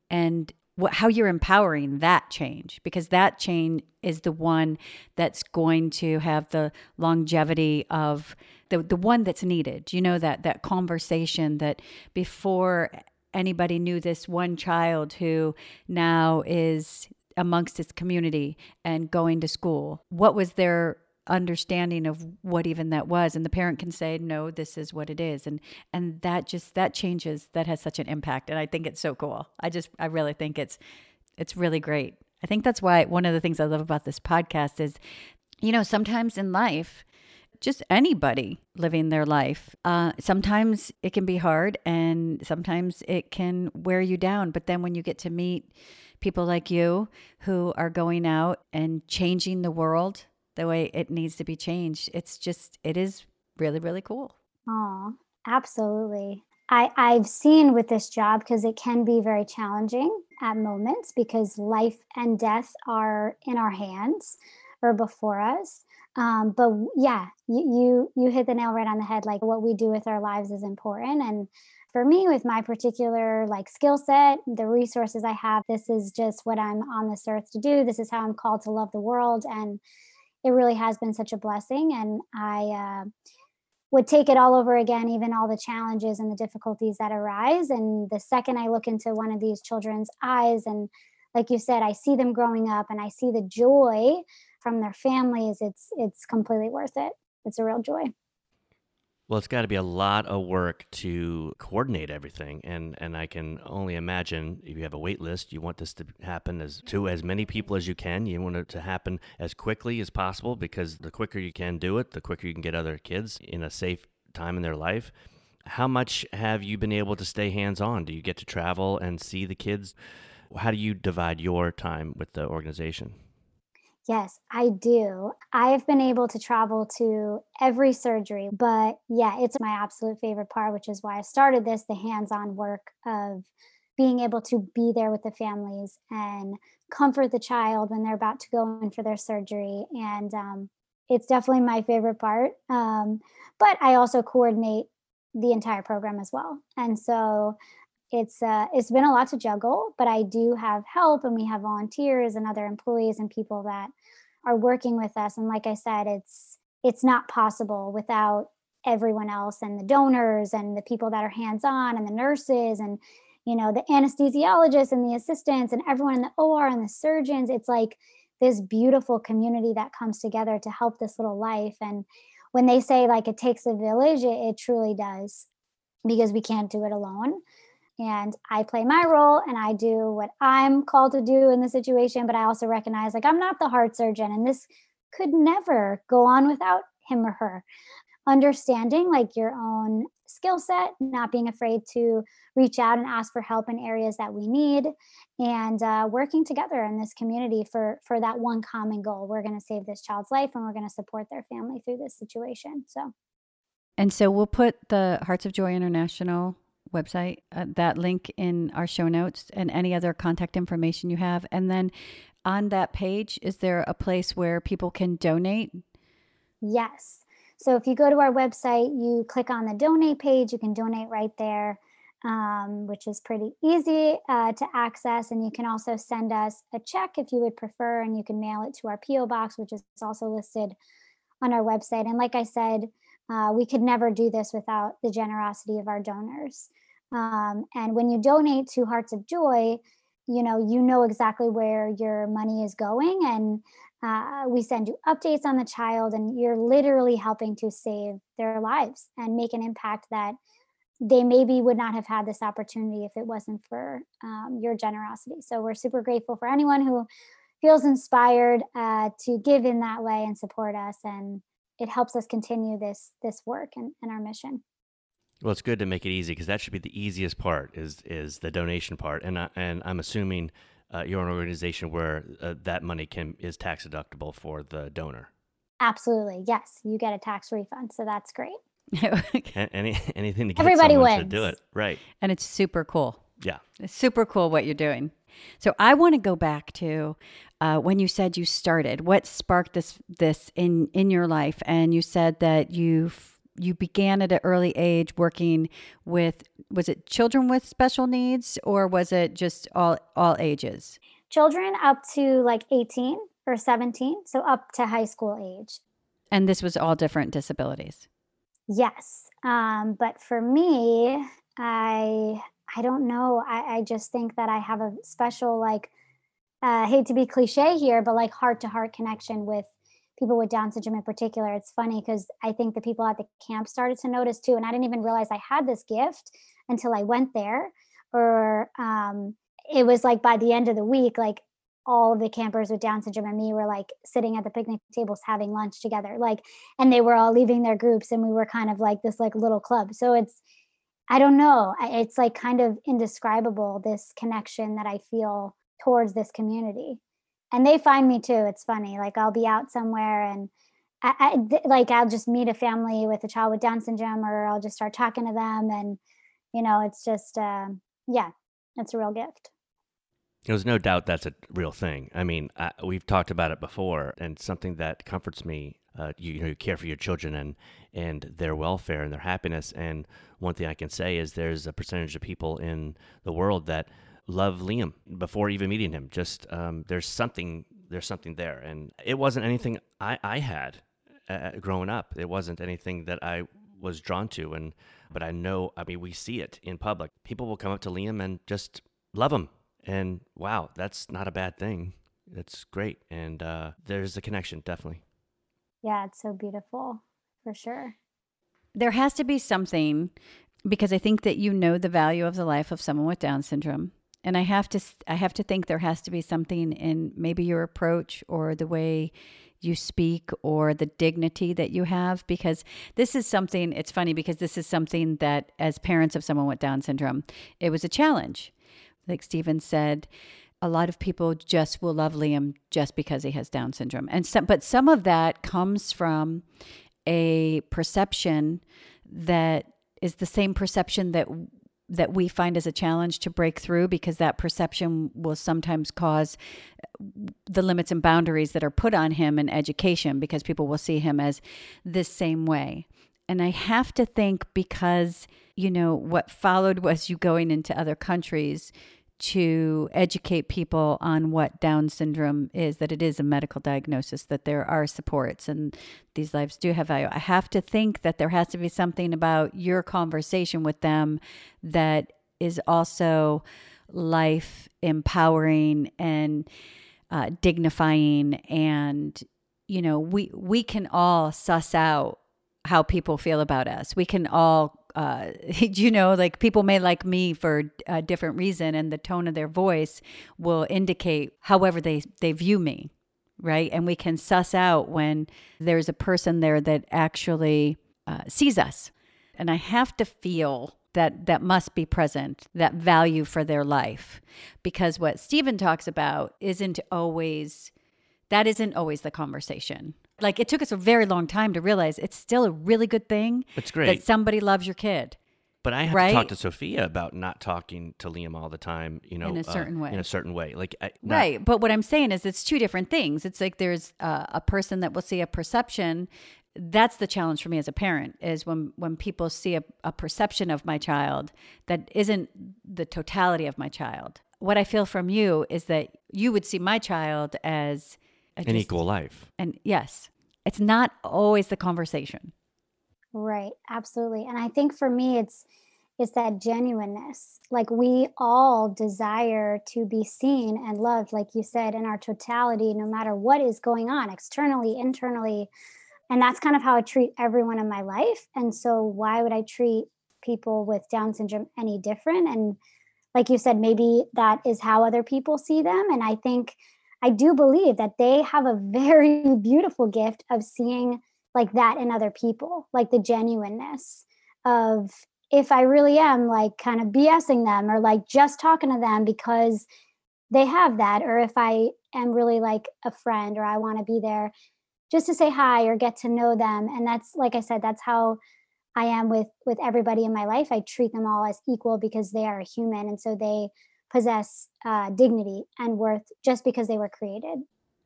and what, how you're empowering that change because that change is the one that's going to have the longevity of the the one that's needed. You know that that conversation that before anybody knew this one child who now is amongst its community and going to school what was their understanding of what even that was and the parent can say no this is what it is and and that just that changes that has such an impact and i think it's so cool i just i really think it's it's really great i think that's why one of the things i love about this podcast is you know sometimes in life just anybody living their life. Uh, sometimes it can be hard and sometimes it can wear you down. But then when you get to meet people like you who are going out and changing the world the way it needs to be changed. It's just, it is really, really cool. Oh, absolutely. I, I've seen with this job because it can be very challenging at moments because life and death are in our hands or before us. Um, but yeah, you, you you hit the nail right on the head. Like what we do with our lives is important, and for me with my particular like skill set the resources i have this is just what i'm on this earth to do this is how i'm called to love the world and it really has been such a blessing. And I uh, would take it all over again, even all the challenges and the difficulties that arise. And the second I look into one of these children's eyes, and like you said, I see them growing up and I see the joy from their families, it's it's completely worth it. It's a real joy. Well, it's got to be a lot of work to coordinate everything, and and I can only imagine if you have a wait list, you want this to happen as to as many people as you can. You want it to happen as quickly as possible because the quicker you can do it, the quicker you can get other kids in a safe time in their life. How much have you been able to stay hands on? Do you get to travel and see the kids? How do you divide your time with the organization? Yes, I do. I've been able to travel to every surgery, but yeah, it's my absolute favorite part, which is why I started this the hands on work of being able to be there with the families and comfort the child when they're about to go in for their surgery. And um, it's definitely my favorite part. Um, but I also coordinate the entire program as well. And so it's uh, it's been a lot to juggle, but I do have help, and we have volunteers and other employees and people that are working with us. And like I said, it's it's not possible without everyone else and the donors and the people that are hands on and the nurses and you know the anesthesiologists and the assistants and everyone in the OR and the surgeons. It's like this beautiful community that comes together to help this little life and when they say like it takes a village it, it truly does because we can't do it alone and I play my role and I do what I'm called to do in the situation. But I also recognize like I'm not the heart surgeon and this could never go on without him or her. Understanding like your own skill set, not being afraid to reach out and ask for help in areas that we need, and uh, working together in this community for for that one common goal. We're going to save this child's life, and we're going to support their family through this situation. So, and so we'll put the Hearts of Joy International website, uh, that link in our show notes, and any other contact information you have. And then on that page, is there a place where people can donate? Yes. So if you go to our website, you click on the donate page, you can donate right there, um, which is pretty easy uh, to access. And you can also send us a check if you would prefer, and you can mail it to our P.O. box, which is also listed on our website. And like I said, uh, we could never do this without the generosity of our donors. Um, and when you donate to Hearts of Joy, you know you know exactly where your money is going, and uh, we send you updates on the child, and you're literally helping to save their lives and make an impact that they maybe would not have had this opportunity if it wasn't for um, your generosity. So we're super grateful for anyone who feels inspired uh, to give in that way and support us, and it helps us continue this this work and, and our mission. Well, it's good to make it easy because that should be the easiest part is is the donation part, and I, and I'm assuming uh, you're an organization where uh, that money can is tax deductible for the donor. Absolutely, yes, you get a tax refund, so that's great. Any anything to get everybody wins to do it right, and it's super cool. Yeah, it's super cool what you're doing. So I want to go back to uh, when you said you started. What sparked this this in in your life? And you said that you you began at an early age working with was it children with special needs or was it just all all ages? Children up to like 18 or 17 so up to high school age. And this was all different disabilities? Yes um, but for me i i don't know. I, I just think that i have a special like uh, hate to be cliche here but like heart to heart connection with people with Down syndrome in particular. It's funny because I think the people at the camp started to notice too. And I didn't even realize I had this gift until I went there. Or um, it was like by the end of the week, like all of the campers with Down syndrome and me were like sitting at the picnic tables having lunch together. Like, and they were all leaving their groups and we were kind of like this like little club. So it's, I don't know. It's like kind of indescribable, this connection that I feel towards this community and they find me too. It's funny. Like I'll be out somewhere and I, I, like I'll just meet a family with a child with Down syndrome, or I'll just start talking to them, and you know, it's just uh, yeah, it's a real gift. There's no doubt that's a real thing. I mean, I, we've talked about it before, and something that comforts me. Uh, you, you, know, you care for your children and and their welfare and their happiness. And one thing I can say is there's a percentage of people in the world that love Liam before even meeting him. Just um, there's something there's something there, and it wasn't anything I I had uh, growing up. It wasn't anything that I was drawn to, and but I know. I mean, we see it in public. People will come up to Liam and just love him, and wow, that's not a bad thing. That's great, and uh, there's a connection, definitely. Yeah, it's so beautiful, for sure. There has to be something because I think that you know the value of the life of someone with Down syndrome and I have to I have to think there has to be something in maybe your approach or the way you speak or the dignity that you have because this is something it's funny because this is something that as parents of someone with down syndrome it was a challenge. Like Stephen said a lot of people just will love Liam just because he has down syndrome. And some, but some of that comes from a perception that is the same perception that that we find as a challenge to break through because that perception will sometimes cause uh, the limits and boundaries that are put on him in education because people will see him as this same way. And I have to think because, you know, what followed was you going into other countries to educate people on what Down syndrome is, that it is a medical diagnosis, that there are supports, and these lives do have value. I have to think that there has to be something about your conversation with them that is also life empowering and uh, dignifying and you know we we can all suss out how people feel about us we can all uh, you know, like people may like me for a different reason, and the tone of their voice will indicate however they, they view me, right? And we can suss out when there's a person there that actually uh, sees us. And I have to feel that that must be present, that value for their life. Because what Stephen talks about isn't always that isn't always the conversation. Like it took us a very long time to realize it's still a really good thing. It's great. that somebody loves your kid. But I have Right? to talk to Sophia about not talking to Liam all the time, you know, In a uh, certain way. In a certain way, like I, not- Right. But what I'm saying is it's two different things. It's like there's uh, a person that will see a perception. That's the challenge for me as a parent is when when people see a, a perception of my child that isn't the totality of my child. What I feel from you is that you would see my child as a An just- equal life. And yes, it's not always the conversation. Right, absolutely. And I think for me it's it's that genuineness. Like we all desire to be seen and loved like you said in our totality no matter what is going on externally, internally. And that's kind of how I treat everyone in my life. And so why would I treat people with down syndrome any different and like you said maybe that is how other people see them and I think I do believe that they have a very beautiful gift of seeing like that in other people, like the genuineness of if I really am like kind of BSing them or like just talking to them because they have that, or if I am really like a friend or I want to be there just to say hi or get to know them. And that's like I said, that's how I am with with everybody in my life. I treat them all as equal because they are human, and so they possess uh, dignity and worth just because they were created.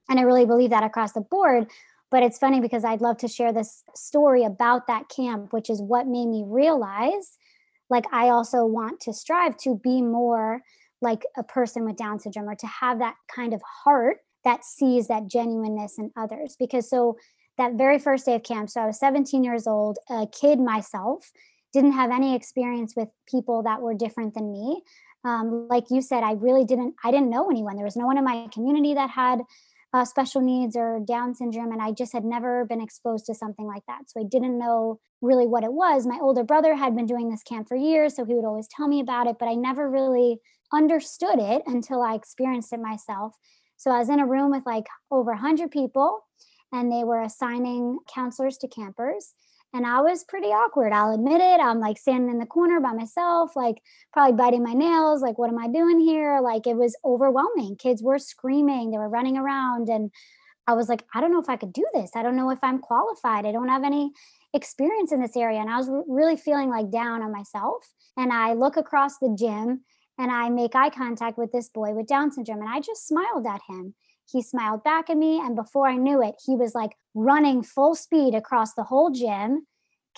And I really believe that across the board. But it's funny because I'd love to share this story about that camp, which is what made me realize like I also want to strive to be more like a person with Down syndrome or to have that kind of heart that sees that genuineness in others. Because so that very first day of camp, so I was 17 years old, a kid myself, didn't have any experience with people that were different than me. Um, like you said, I really didn't, I didn't know anyone. There was no one in my community that had uh, special needs or Down syndrome, and I just had never been exposed to something like that. So I didn't know really what it was. My older brother had been doing this camp for years, so he would always tell me about it, but I never really understood it until I experienced it myself. So I was in a room with like over 100 people, and they were assigning counselors to campers. And I was pretty awkward. I'll admit it. I'm like standing in the corner by myself, like probably biting my nails. Like, what am I doing here? Like, it was overwhelming. Kids were screaming, they were running around. And I was like, I don't know if I could do this. I don't know if I'm qualified. I don't have any experience in this area. And I was really feeling like down on myself. And I look across the gym and I make eye contact with this boy with Down syndrome. And I just smiled at him. He smiled back at me. And before I knew it, he was like running full speed across the whole gym,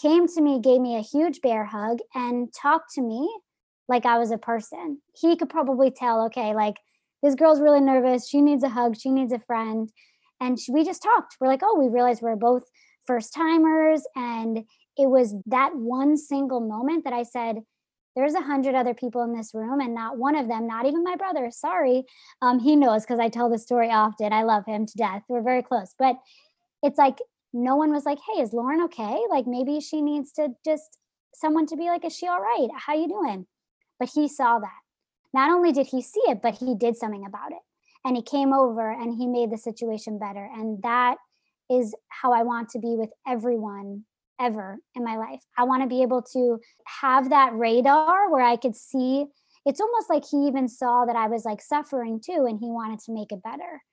came to me, gave me a huge bear hug, and talked to me like I was a person. He could probably tell, okay, like this girl's really nervous. She needs a hug. She needs a friend. And we just talked. We're like, oh, we realized we're both first timers. And it was that one single moment that I said, there's a hundred other people in this room and not one of them not even my brother sorry um, he knows because i tell the story often i love him to death we're very close but it's like no one was like hey is lauren okay? Like maybe she needs to just someone to be like is she all right? How you doing? But he saw that. Not only did he see it but he did something about it and he came over and he made the situation better and that is how i want to be with everyone ever in my life. I want to be able to have that radar where I could see it's almost like he even saw that I was like suffering too and he wanted to make it better.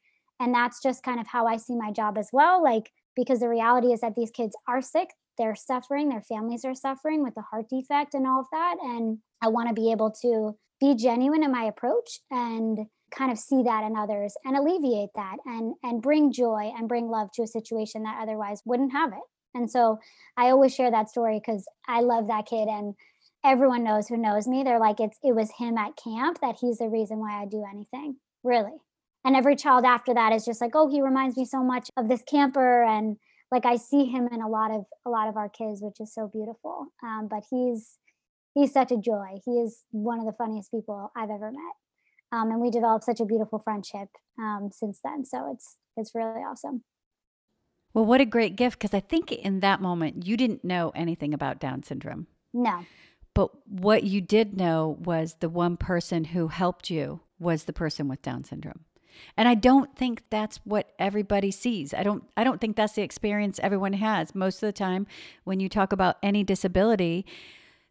And that's just kind of how I see my job as well like because the reality is that these kids are sick, they're suffering, their families are suffering with the heart defect and all of that and I want to be able to be genuine in my approach and kind of see that in others and alleviate that and and bring joy and bring love to a situation that otherwise wouldn't have it. And so I always share that story because I love that kid and everyone knows who knows me. They're like, it's it was him at camp that he's the reason why I do anything. Really. And every child after that is just like, oh, he reminds me so much of this camper. And like I see him in a lot of a lot of our kids, which is so beautiful. Um, but he's he's such a joy. He is one of the funniest people I've ever met. Um, and we developed such a beautiful friendship um, since then. So it's it's really awesome. Well, what a great gift because I think in that moment you didn't know anything about Down syndrome. No. But what you did know was the one person who helped you was the person with Down syndrome. And I don't think that's what everybody sees. I don't I don't think that's the experience everyone has. Most of the time when you talk about any disability,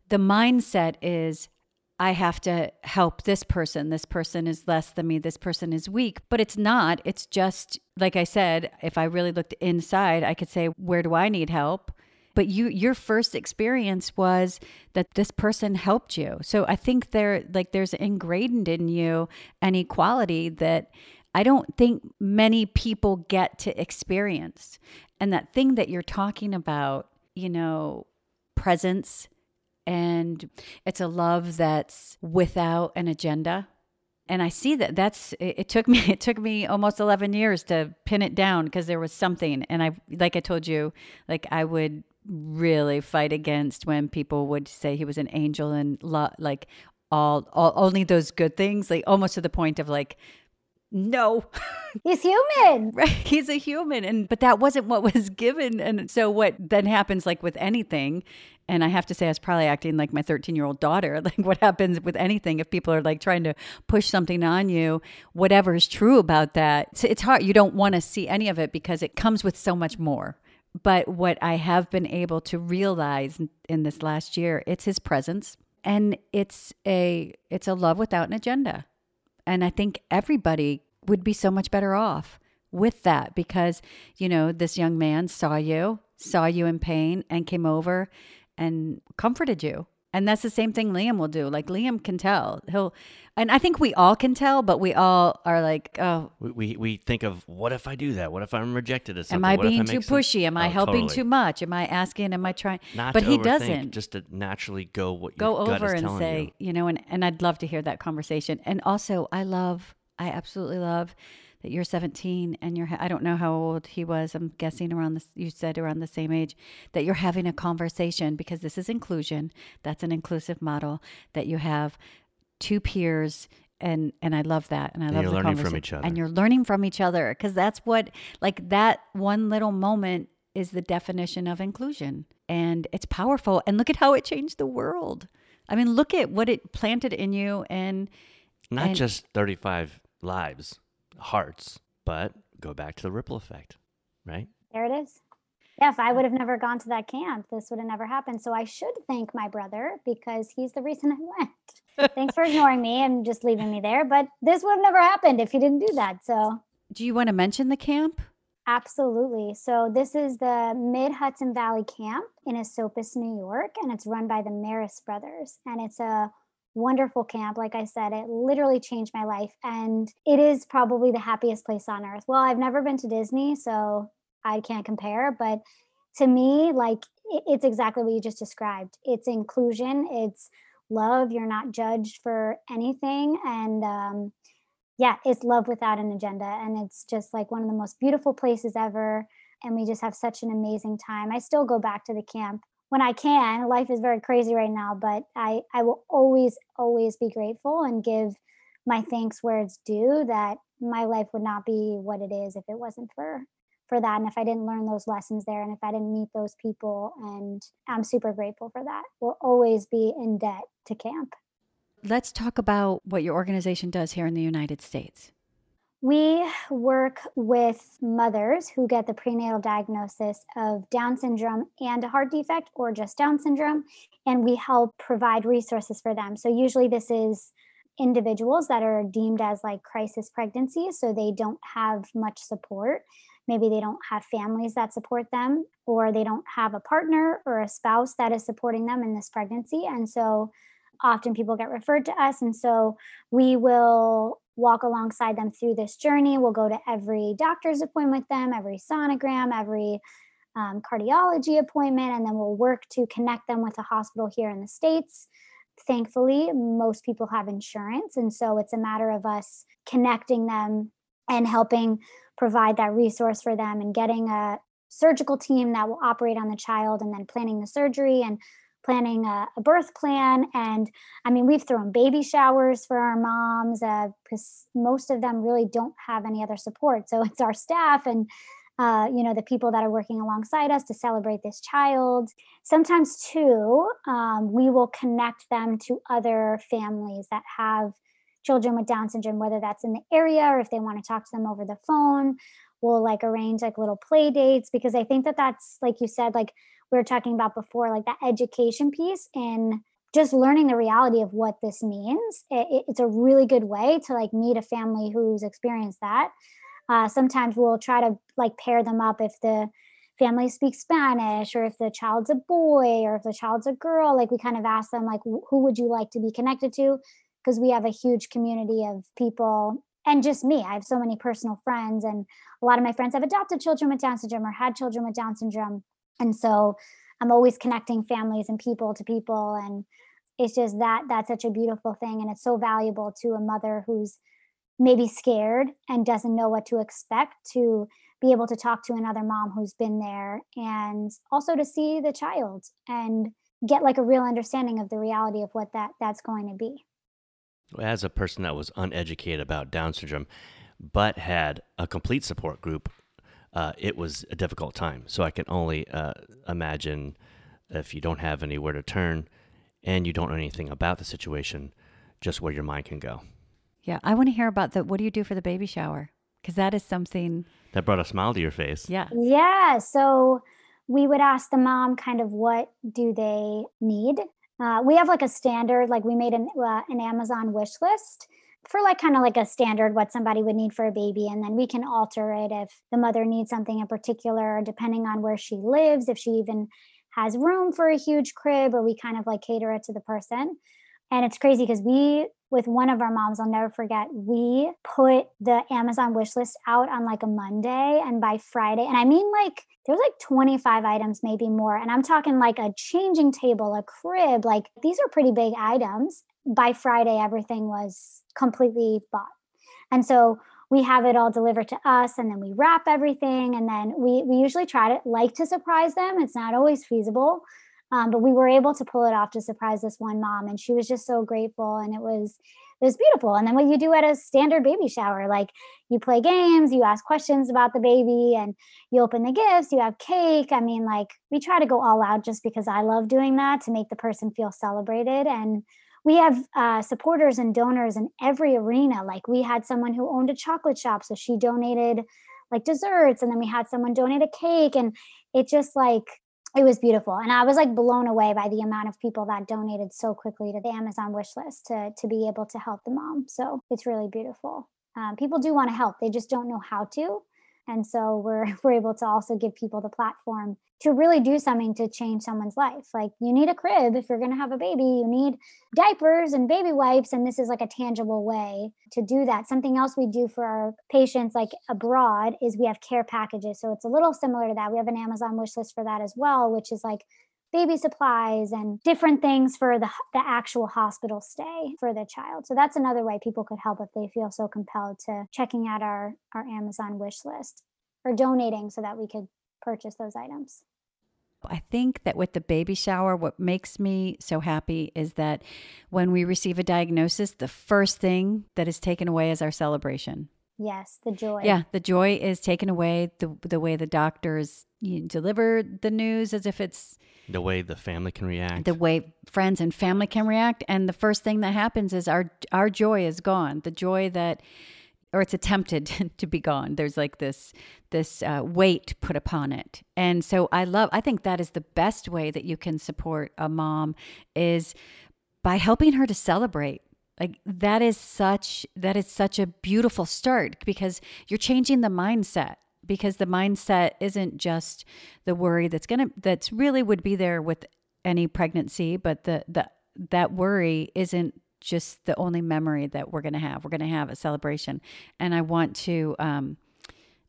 the mindset is I have to help this person. This person is less than me. This person is weak. But it's not. It's just, like I said, if I really looked inside, I could say, where do I need help? But you your first experience was that this person helped you. So I think there like there's ingrained in you an equality that I don't think many people get to experience. And that thing that you're talking about, you know, presence and it's a love that's without an agenda. And i see that that's it, it, took me it took me almost 11 years to pin it down because there was something. And i like i told you like i would really fight against when people would say he was an angel and lo- like all, all only those good things like almost to the point of like no. He's human. Right. He's a human. And but that wasn't what was given. And so what then happens like with anything and i have to say i was probably acting like my 13 year old daughter like what happens with anything if people are like trying to push something on you? Whatever is true about that it's, it's hard you don't want to see any of it because it comes with so much more. But what i have been able to realize in this last year it's his presence and it's a it's a love without an agenda. And I think everybody would be so much better off with that because, you know, this young man saw you, saw you in pain, and came over and comforted you. And that's the same thing Liam will do. Like Liam can tell. He'll and I think we all can tell, but we all are like, oh, we we, we think of what if I do that? What if I'm rejected as something? Am I what being I too pushy? Am I oh, helping totally. too much? Am I asking? Am I trying? Not but he doesn't. Just to naturally go what go over and say, you. you know, and and I'd love to hear that conversation. And also, I love, I absolutely love that you're 17 and you're I don't know how old he was. I'm guessing around the you said around the same age that you're having a conversation because this is inclusion. That's an inclusive model that you have two peers and and I love that and I and love you're the learning from each other. And you're learning from each other because that's what like that one little moment is the definition of inclusion and it's powerful and look at how it changed the world. I mean, look at what it planted in you and not and, just 35 lives hearts, but go back to the ripple effect, right? There it is. Yeah, if I would have never gone to that camp, this would have never happened. So I should thank my brother because he's the reason I went. Thanks for ignoring me and just leaving me there. But this would have never happened if he didn't do that. So, do you want to mention the camp? Absolutely. So, this is the Mid Hudson Valley Camp in Esopus, New York, and it's run by the Marist brothers. And it's a wonderful camp. Like I said, it literally changed my life. And it is probably the happiest place on earth. Well, I've never been to Disney, so I can't compare. But to me, like it's exactly what you just described it's inclusion, it's love. You're not judged for anything. And, um, yeah, it's love without an agenda. And it's just like one of the most beautiful places ever. And we just have such an amazing time. I still go back to the camp when I can. Life is very crazy right now, but I, I will always, always be grateful and give my thanks where it's due that my life would not be what it is if it wasn't for for that and if i didn't learn those lessons there and if i didn't meet those people and i'm super grateful for that we'll always be in debt to camp let's talk about what your organization does here in the united states we work with mothers who get the prenatal diagnosis of Down syndrome and a heart defect or just Down syndrome, and we help provide resources for them. So, usually, this is individuals that are deemed as like crisis pregnancies, so they don't have much support. Maybe they don't have families that support them, or they don't have a partner or a spouse that is supporting them in this pregnancy. And so, often people get referred to us. And so, we will walk alongside them through this journey. We'll go to every doctor's appointment with them, every sonogram, every um, cardiology appointment, and then we'll work to connect them with a hospital here in the States. Thankfully, most people have insurance. And so it's a matter of us connecting them and helping provide that resource for them and getting a surgical team that will operate on the child and then planning the surgery and planning a, a, birth plan. And I mean, we've thrown baby showers for our moms because uh, most of them really don't have any other support. So it's our staff and uh, you know, the people that are working alongside us to celebrate this child. Sometimes, too, um, we will connect them to other families that have children with Down syndrome, whether that's in the area or if they want to talk to them over the phone. We'll like arrange like little play dates because I think that that's, like you said, like we were talking about before, like that education piece and just learning the reality of what this means. It, it's a really good way to like meet a family who's experienced that uh, sometimes we'll try to like pair them up if the family speaks Spanish or if the child's a boy or if the child's a girl. Like we kind of ask them like, who would you like to be connected to? Because we have a huge community of people and just me. I have so many personal friends, and a lot of my friends have adopted children with Down syndrome or had children with Down syndrome. And so I'm always connecting families and people to people. And it's just that that's such a beautiful thing. And it's so valuable to a mother who's maybe scared and doesn't know what to expect to be able to talk to another mom who's been there and also to see the child and get like a real understanding of the reality of what that that's going to be as a person that was uneducated about down syndrome but had a complete support group uh, it was a difficult time so i can only uh, imagine if you don't have anywhere to turn and you don't know anything about the situation just where your mind can go yeah, I want to hear about the what do you do for the baby shower? Because that is something that brought a smile to your face. Yeah. Yeah. So we would ask the mom kind of what do they need. Uh, we have like a standard, like we made an uh, an Amazon wish list for like kind of like a standard what somebody would need for a baby and then we can alter it if the mother needs something in particular depending on where she lives if she even has room for a huge crib or we kind of like cater it to the person and it's crazy because we with one of our moms, I'll never forget, we put the Amazon wish list out on like a Monday. And by Friday, and I mean like there was like 25 items, maybe more. And I'm talking like a changing table, a crib, like these are pretty big items. By Friday, everything was completely bought. And so we have it all delivered to us and then we wrap everything. And then we, we usually try to like to surprise them. It's not always feasible. Um, but we were able to pull it off to surprise this one mom, and she was just so grateful, and it was it was beautiful. And then what you do at a standard baby shower, like you play games, you ask questions about the baby, and you open the gifts, you have cake. I mean, like we try to go all out just because I love doing that to make the person feel celebrated. And we have uh, supporters and donors in every arena. Like we had someone who owned a chocolate shop, so she donated like desserts, and then we had someone donate a cake, and it just like it was beautiful and i was like blown away by the amount of people that donated so quickly to the amazon wish list to to be able to help the mom so it's really beautiful. Um, people do want to help they just don't know how to and so we're we're able to also give people the platform to really do something to change someone's life. Like you need a crib if you're going to have a baby. You need diapers and baby wipes and this is like a tangible way to do that. Something else we do for our patients like abroad is we have care packages. So it's a little similar to that. We have an amazon wish list for that as well which is like baby supplies and different things for the, the actual hospital stay for the child. So that's another way people could help if they feel so compelled to checking out our, our Amazon wish list or donating so that we could purchase those items. I think that with the baby shower, what makes me so happy is that when we receive a diagnosis, the first thing that is taken away is our celebration. Yes, the joy. Yeah, the joy is taken away. The the way the doctors deliver the news as if it's the way the family can react. The way friends and family can react and the first thing that happens is our our joy is gone. The joy that or it's attempted to be gone. There's like this this uh, weight put upon it. And so i love i think that is the best way that you can support a mom is by helping her to celebrate. Like that is such that is such a beautiful start because you're changing the mindset because the mindset isn't just the worry that's going to that's really would be there with any pregnancy but the the that worry isn't just the only memory that we're going to have. We're going to have a celebration. And i want to um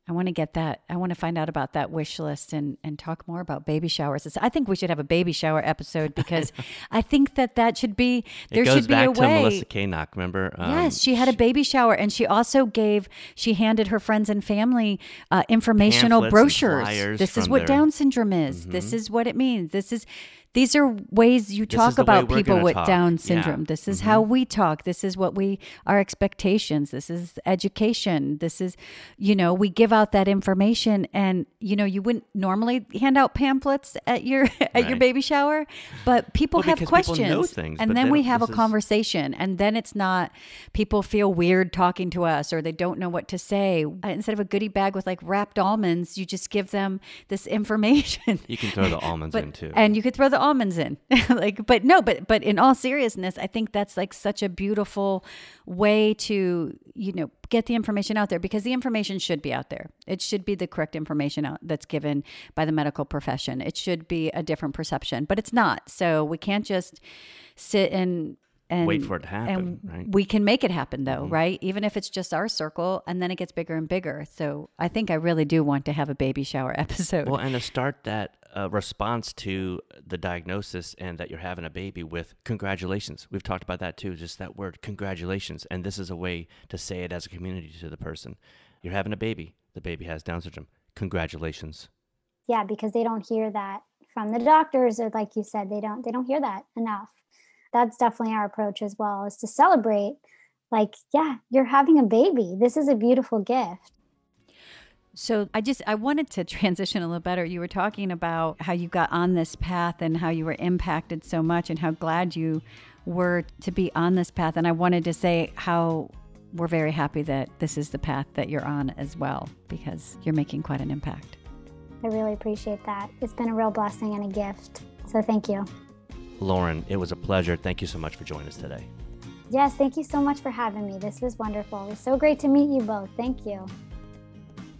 I want to get that. I want to find out about that wish list and and talk more about baby showers. I think we should have a baby shower episode because I think that that should be there should be a way. Melissa Kanock, remember? Um, yes, she had a baby shower and she also gave she handed her friends and family uh, informational brochures. This is what their... Down syndrome is. Mm-hmm. This is what it means. This is these are ways you talk about people with talk. Down Yeah. syndrome. This is Mhm. how we talk. This is what we our expectations. This is education. This is, you know, we give out that information, and you know, you wouldn't normally hand out pamphlets at your at your baby shower, but people Well, have people questions, know things, and then we have a is- conversation, and then it's not people feel weird talking to us or they don't know what to say. Uh, Instead of a goodie bag with like wrapped almonds, you just give them this information. You can throw the almonds but in too. and you could throw the almonds in. Like but no but but in all seriousness i think that's like such a beautiful way to you know get the information out there because the information should be out there. It should be the correct information out that's given by the medical profession. It should be a different perception but it's not. So we can't just sit and and Wait for it to happen, right? Mm-hmm. we can make it happen though right? Even if it's just our circle and then it gets bigger and bigger. So i think i really do want to have a baby shower episode. Well, and to start that response to the diagnosis and that you're having a baby with congratulations. We've talked about that too, just that word congratulations. And this is a way to say it as a community to the person. You're having a baby. The baby has Down syndrome. Congratulations. yeah because they don't hear that from the doctors or like you said they don't they don't hear that enough that's definitely our approach as well is to celebrate like yeah you're having a baby this is a beautiful gift So I just I wanted to transition a little better. You were talking about how you got on this path and how you were impacted so much and how glad you were to be on this path. And I wanted to say how we're very happy that this is the path that you're on as well because you're making quite an impact. i really appreciate that it's been a real blessing and a gift so thank you Lauren, it was a pleasure. Thank you so much for joining us today. yes thank you so much for having me this was wonderful it was so great to meet you both thank you